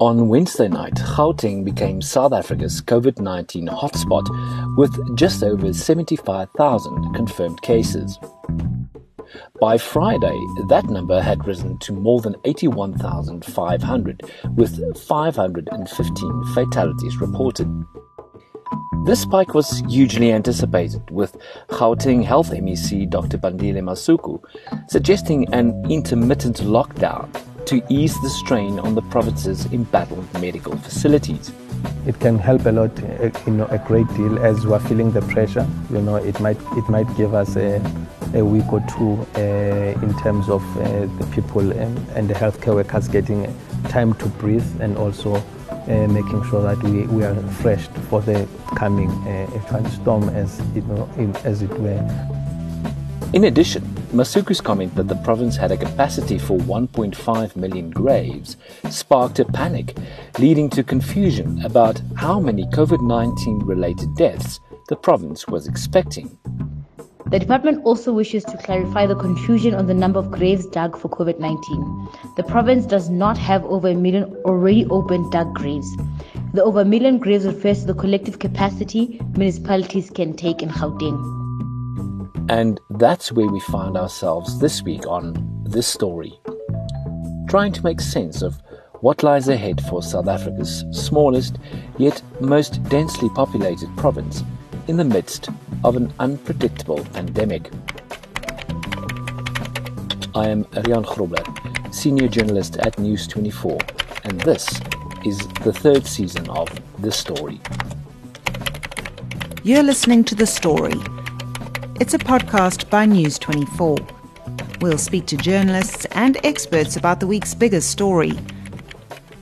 On Wednesday night, Gauteng became South Africa's COVID 19 hotspot with just over 75,000 confirmed cases. By Friday, that number had risen to more than 81,500, with 515 fatalities reported. This spike was hugely anticipated, with Gauteng Health MEC Dr. Bandile Masuku suggesting an intermittent lockdown to ease the strain on the province's embattled medical facilities. It can help a lot, uh, you know, a great deal as we're feeling the pressure. You know, it might it might give us a, a week or two uh, in terms of uh, the people and, and, the healthcare workers getting time to breathe and also uh, making sure that we, we are refreshed for the coming uh, storm as you know as it were. In addition, Masuku's comment that the province had a capacity for 1.5 million graves sparked a panic, leading to confusion about how many COVID 19 related deaths the province was expecting. The department also wishes to clarify the confusion on the number of graves dug for COVID 19. The province does not have over a million already open dug graves. The over a million graves refers to the collective capacity municipalities can take in Gauteng. And that's where we find ourselves this week on This Story, trying to make sense of what lies ahead for South Africa's smallest yet most densely populated province in the midst of an unpredictable pandemic. I am Rian Grobler, senior journalist at News 24, and this is the third season of This Story. You're listening to The Story it's a podcast by News 24. We'll speak to journalists and experts about the week's biggest story.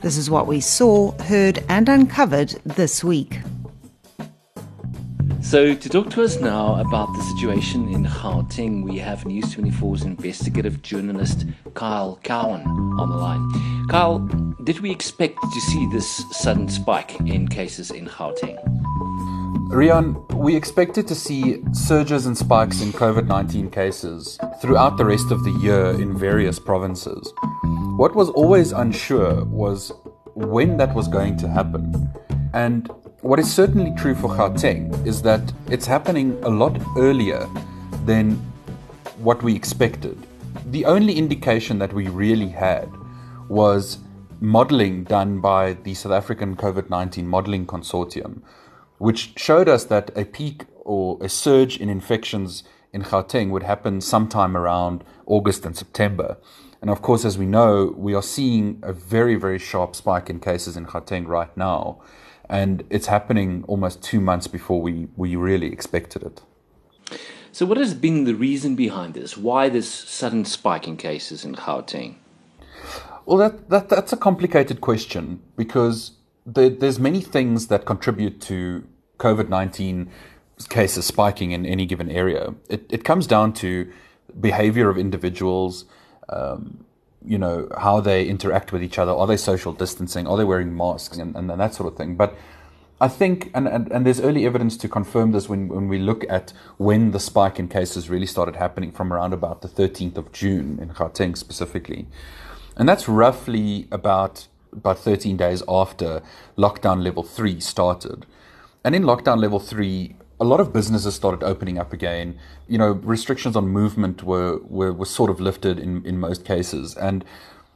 This is what we saw, heard, and uncovered this week. So, to talk to us now about the situation in Gauteng, we have News 24's investigative journalist Kyle Cowan on the line. Kyle, did we expect to see this sudden spike in cases in Gauteng? Rian, we expected to see surges and spikes in COVID 19 cases throughout the rest of the year in various provinces. What was always unsure was when that was going to happen. And what is certainly true for Gauteng is that it's happening a lot earlier than what we expected. The only indication that we really had was modeling done by the South African COVID 19 Modeling Consortium which showed us that a peak or a surge in infections in Gauteng would happen sometime around August and September. And of course, as we know, we are seeing a very, very sharp spike in cases in Gauteng right now. And it's happening almost two months before we, we really expected it. So, what has been the reason behind this? Why this sudden spike in cases in Gauteng? Well, that, that, that's a complicated question because there, there's many things that contribute to COVID 19 cases spiking in any given area. It, it comes down to behavior of individuals, um, you know, how they interact with each other. Are they social distancing? Are they wearing masks? And, and, and that sort of thing. But I think, and, and, and there's early evidence to confirm this when, when we look at when the spike in cases really started happening from around about the 13th of June in Gauteng specifically. And that's roughly about about 13 days after lockdown level three started. And in lockdown level three, a lot of businesses started opening up again. You know, restrictions on movement were, were, were sort of lifted in, in most cases. And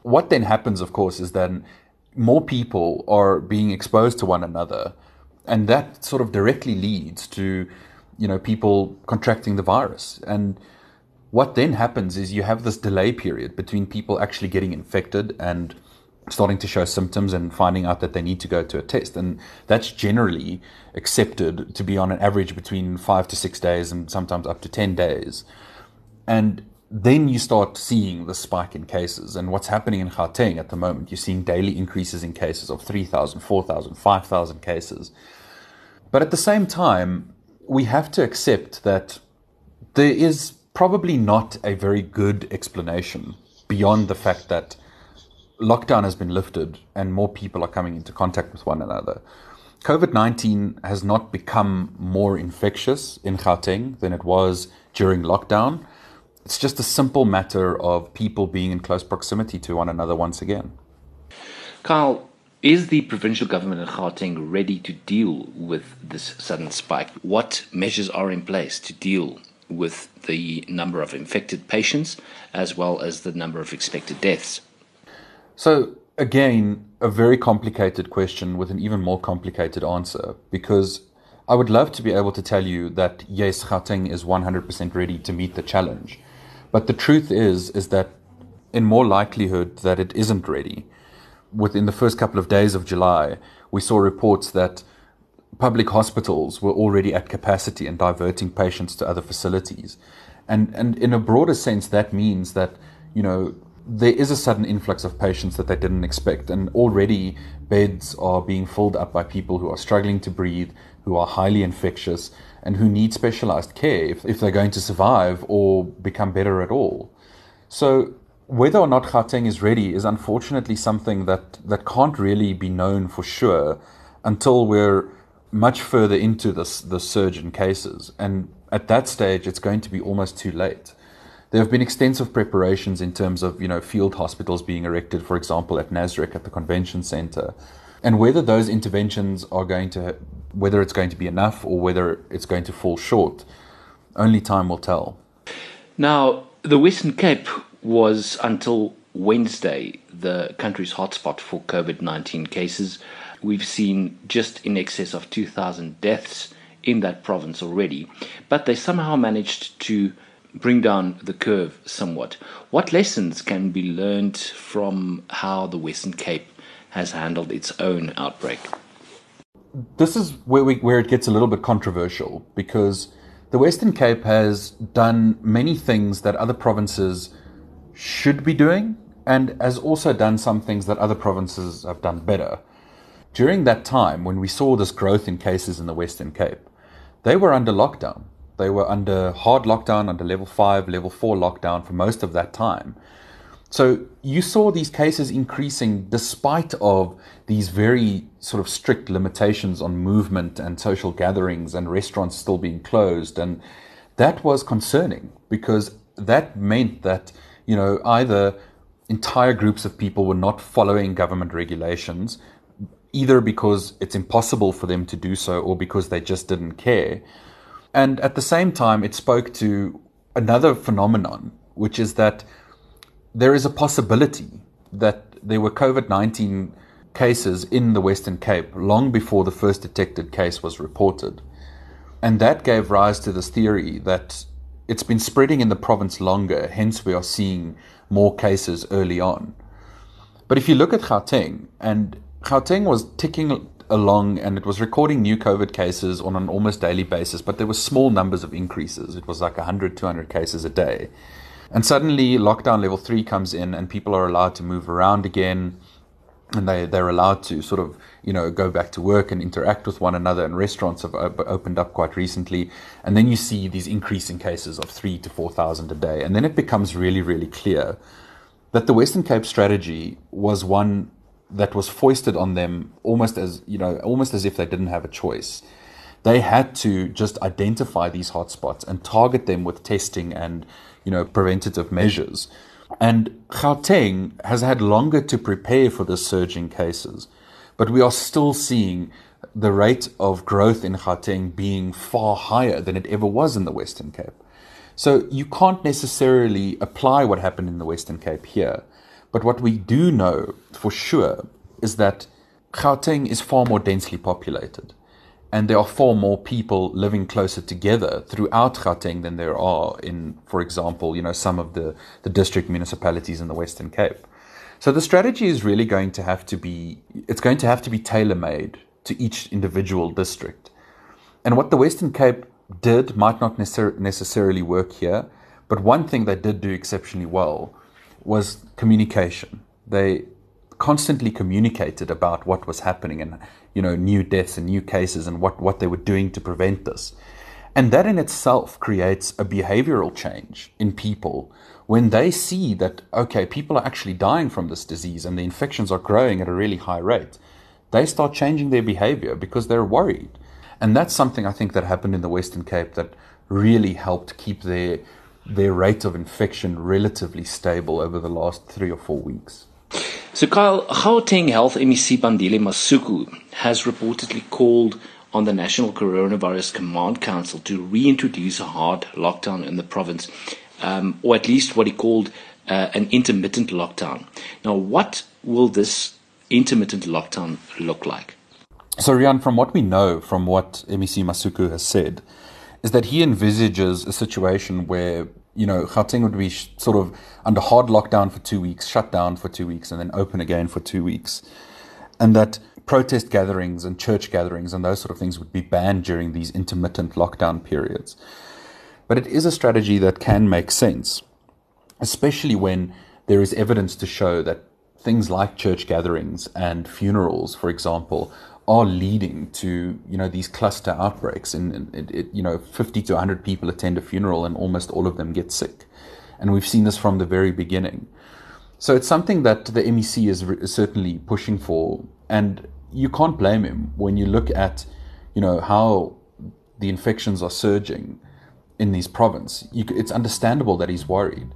what then happens, of course, is then more people are being exposed to one another. And that sort of directly leads to, you know, people contracting the virus. And what then happens is you have this delay period between people actually getting infected and starting to show symptoms and finding out that they need to go to a test. And that's generally accepted to be on an average between five to six days and sometimes up to 10 days. And then you start seeing the spike in cases. And what's happening in Gauteng at the moment, you're seeing daily increases in cases of 3,000, 4,000, 5,000 cases. But at the same time, we have to accept that there is probably not a very good explanation beyond the fact that lockdown has been lifted and more people are coming into contact with one another. COVID 19 has not become more infectious in Gauteng than it was during lockdown. It's just a simple matter of people being in close proximity to one another once again. Carl, Is the provincial government in Gauteng ready to deal with this sudden spike? What measures are in place to deal with the number of infected patients as well as the number of expected deaths? So, again, a very complicated question with an even more complicated answer because I would love to be able to tell you that yes, Gauteng is 100% ready to meet the challenge. But the truth is, is that in more likelihood that it isn't ready within the first couple of days of July, we saw reports that public hospitals were already at capacity and diverting patients to other facilities. And, and in a broader sense, that means that, you know, there is a sudden influx of patients that they didn't expect. And already beds are being filled up by people who are struggling to breathe, who are highly infectious, and who need specialized care if, if they're going to survive or become better at all. So whether or not Gauteng is ready is unfortunately something that, that can't really be known for sure until we're much further into this, the surge in cases. And at that stage, it's going to be almost too late. There have been extensive preparations in terms of, you know, field hospitals being erected, for example, at Nasrec at the convention center. And whether those interventions are going to, whether it's going to be enough or whether it's going to fall short, only time will tell. Now, the Western Cape was until Wednesday the country's hotspot for COVID 19 cases. We've seen just in excess of 2,000 deaths in that province already, but they somehow managed to bring down the curve somewhat. What lessons can be learned from how the Western Cape has handled its own outbreak? This is where, we, where it gets a little bit controversial because the Western Cape has done many things that other provinces should be doing and has also done some things that other provinces have done better. During that time, when we saw this growth in cases in the Western Cape, they were under lockdown. They were under hard lockdown, under level 5, level 4 lockdown for most of that time. So you saw these cases increasing despite of these very sort of strict limitations on movement and social gatherings and restaurants still being closed. And that was concerning because that meant that you know, either entire groups of people were not following government regulations, either because it's impossible for them to do so or because they just didn't care. And at the same time, it spoke to another phenomenon, which is that there is a possibility that there were COVID 19 cases in the Western Cape long before the first detected case was reported. And that gave rise to this theory that it's been spreading in the province longer, hence we are seeing more cases early on. But if you look at Gauteng, and Gauteng was ticking along and it was recording new COVID cases on an almost daily basis, but there were small numbers of increases. It was like 100, 200 cases a day. And suddenly lockdown level three comes in and people are allowed to move around again and they, they're allowed to sort of, you know, go back to work and interact with one another. And restaurants have op- opened up quite recently. And then you see these increasing cases of three to 4,000 a day. And then it becomes really, really clear that the Western Cape strategy was one that was foisted on them almost as, you know, almost as if they didn't have a choice. They had to just identify these hotspots and target them with testing and, you know, preventative measures. And Gauteng has had longer to prepare for the surge in cases, but we are still seeing the rate of growth in Gauteng being far higher than it ever was in the Western Cape. So you can't necessarily apply what happened in the Western Cape here. But what we do know for sure is that Gauteng is far more densely populated and there are far more people living closer together throughout Gauteng than there are in, for example, you know, some of the, the district municipalities in the Western Cape. So the strategy is really going to have to be, it's going to have to be tailor-made to each individual district. And what the Western Cape did might not necessar- necessarily work here, but one thing they did do exceptionally well was communication. They constantly communicated about what was happening and you know new deaths and new cases and what, what they were doing to prevent this. And that in itself creates a behavioral change in people when they see that okay, people are actually dying from this disease and the infections are growing at a really high rate. They start changing their behavior because they're worried. And that's something I think that happened in the Western Cape that really helped keep their their rate of infection relatively stable over the last three or four weeks. So, Kyle, Gauteng Health MEC Bandile Masuku has reportedly called on the National Coronavirus Command Council to reintroduce a hard lockdown in the province, um, or at least what he called uh, an intermittent lockdown. Now, what will this intermittent lockdown look like? So, Rian, from what we know, from what MEC Masuku has said, is that he envisages a situation where you know, Gauteng would be sort of under hard lockdown for two weeks, shut down for two weeks, and then open again for two weeks. And that protest gatherings and church gatherings and those sort of things would be banned during these intermittent lockdown periods. But it is a strategy that can make sense, especially when there is evidence to show that things like church gatherings and funerals, for example, are leading to you know these cluster outbreaks. And it, it, you know 50 to 100 people attend a funeral and almost all of them get sick. And we've seen this from the very beginning. So it's something that the MEC is, re- certainly pushing for. And you can't blame him when you look at you know how the infections are surging in these province you, it's understandable that he's worried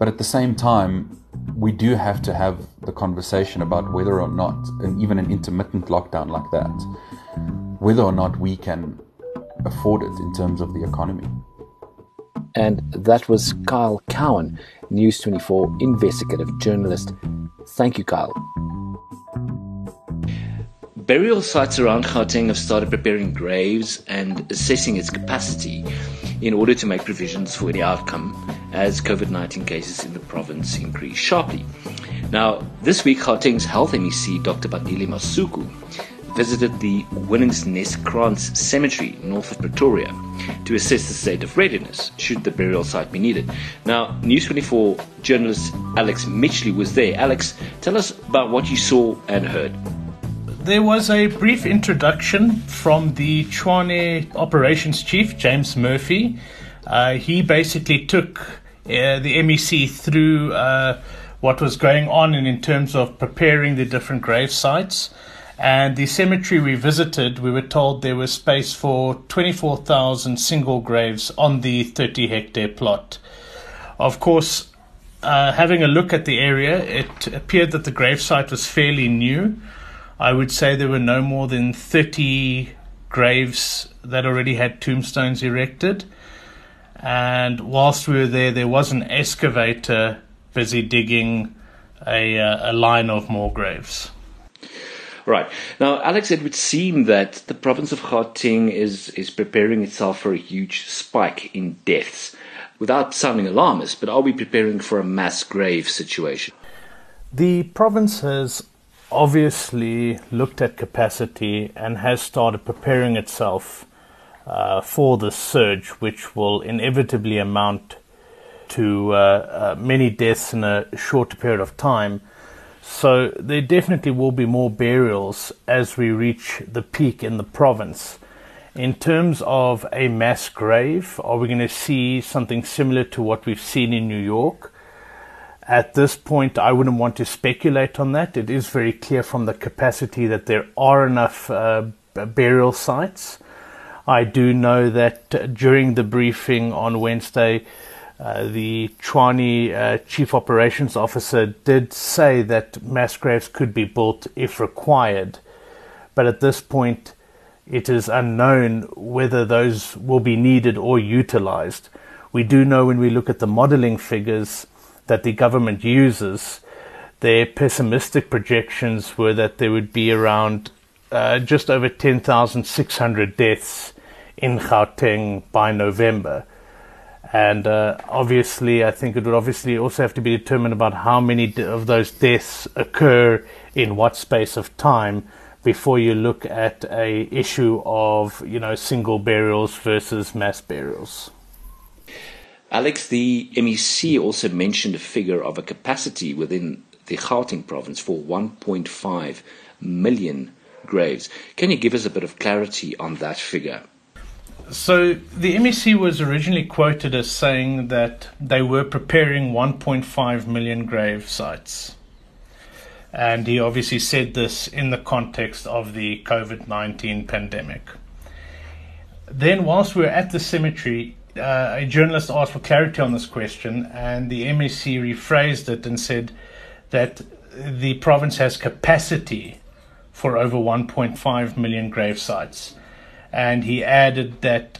but at the same time, we do have to have the conversation about whether or not, and even an intermittent lockdown like that, whether or not we can afford it in terms of the economy. And that was Kyle Cowan, News 24 investigative journalist. Thank you, Kyle. Burial sites around Gauteng have started preparing graves and assessing its capacity in order to make provisions for any outcome as COVID 19 cases in the province increase sharply. Now, this week, Gauteng's health MEC, Dr. Bandile Masuku, visited the Winnings Nest Winningsnest Cemetery north of Pretoria to assess the state of readiness should the burial site be needed. Now, News 24 journalist Alex Mitchley was there. Alex, tell us about what you saw and heard. There was a brief introduction from the Tshwane operations chief, James Murphy. Uh, he basically took uh, the MEC through uh, what was going on in, in terms of preparing the different grave sites. And the cemetery we visited, we were told there was space for 24,000 single graves on the 30 hectare plot. Of course, uh, having a look at the area, it appeared that the gravesite was fairly new. I would say there were no more than 30 graves that already had tombstones erected. And whilst we were there, there was an excavator busy digging a, uh, a line of more graves. Right. Now, Alex, it would seem that the province of Gauteng is, is preparing itself for a huge spike in deaths. Without sounding alarmist, but are we preparing for a mass grave situation? The province has obviously looked at capacity and has started preparing itself uh, for the surge, which will inevitably amount to uh, uh, many deaths in a shorter period of time. So there definitely will be more burials as we reach the peak in the province. In terms of a mass grave, are we going to see something similar to what we've seen in New York? At this point, I wouldn't want to speculate on that. It is very clear from the capacity that there are enough uh, burial sites. I do know that during the briefing on Wednesday, uh, the Tshwane uh, Chief Operations Officer did say that mass graves could be built if required, but at this point, it is unknown whether those will be needed or utilized. We do know when we look at the modeling figures that the government uses, their pessimistic projections were that there would be around uh, just over 10,600 deaths in Gauteng by November. And uh, obviously, I think it would obviously also have to be determined about how many of those deaths occur in what space of time before you look at a issue of you know single burials versus mass burials. Alex, the MEC also mentioned a figure of a capacity within the Gauteng province for 1.5 million graves. Can you give us a bit of clarity on that figure? So the MEC was originally quoted as saying that they were preparing 1.5 million grave sites. And he obviously said this in the context of the COVID 19 pandemic. Then, whilst we were at the cemetery, uh, a journalist asked for clarity on this question, and the MEC rephrased it and said that the province has capacity for over 1.5 million grave sites. And he added that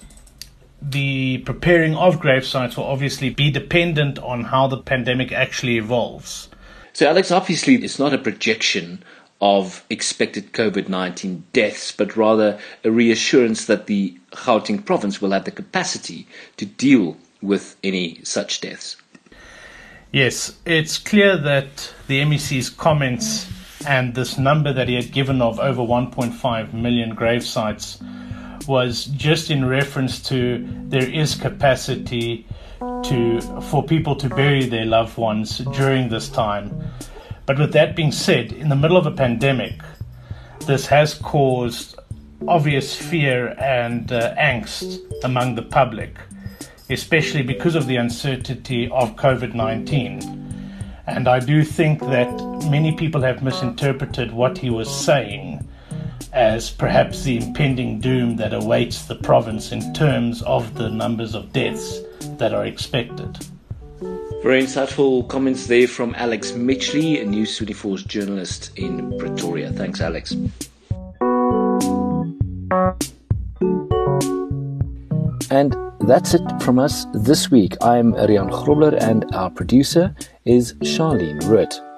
the preparing of grave sites will obviously be dependent on how the pandemic actually evolves. So, Alex, obviously, it's not a projection of expected COVID 19 deaths, but rather a reassurance that the Gauteng province will have the capacity to deal with any such deaths. Yes, it's clear that the MEC's comments and this number that he had given of over 1.5 million grave sites was just in reference to there is capacity to for people to bury their loved ones during this time. But with that being said, in the middle of a pandemic, this has caused obvious fear and uh, angst among the public, especially because of the uncertainty of COVID 19. And I do think that many people have misinterpreted what he was saying as perhaps the impending doom that awaits the province in terms of the numbers of deaths that are expected. Very insightful comments there from Alex Mitchley, a News 24's journalist in Pretoria. Thanks, Alex. And that's it from us this week. I'm Rian Grobler and our producer is Charlene Rutt.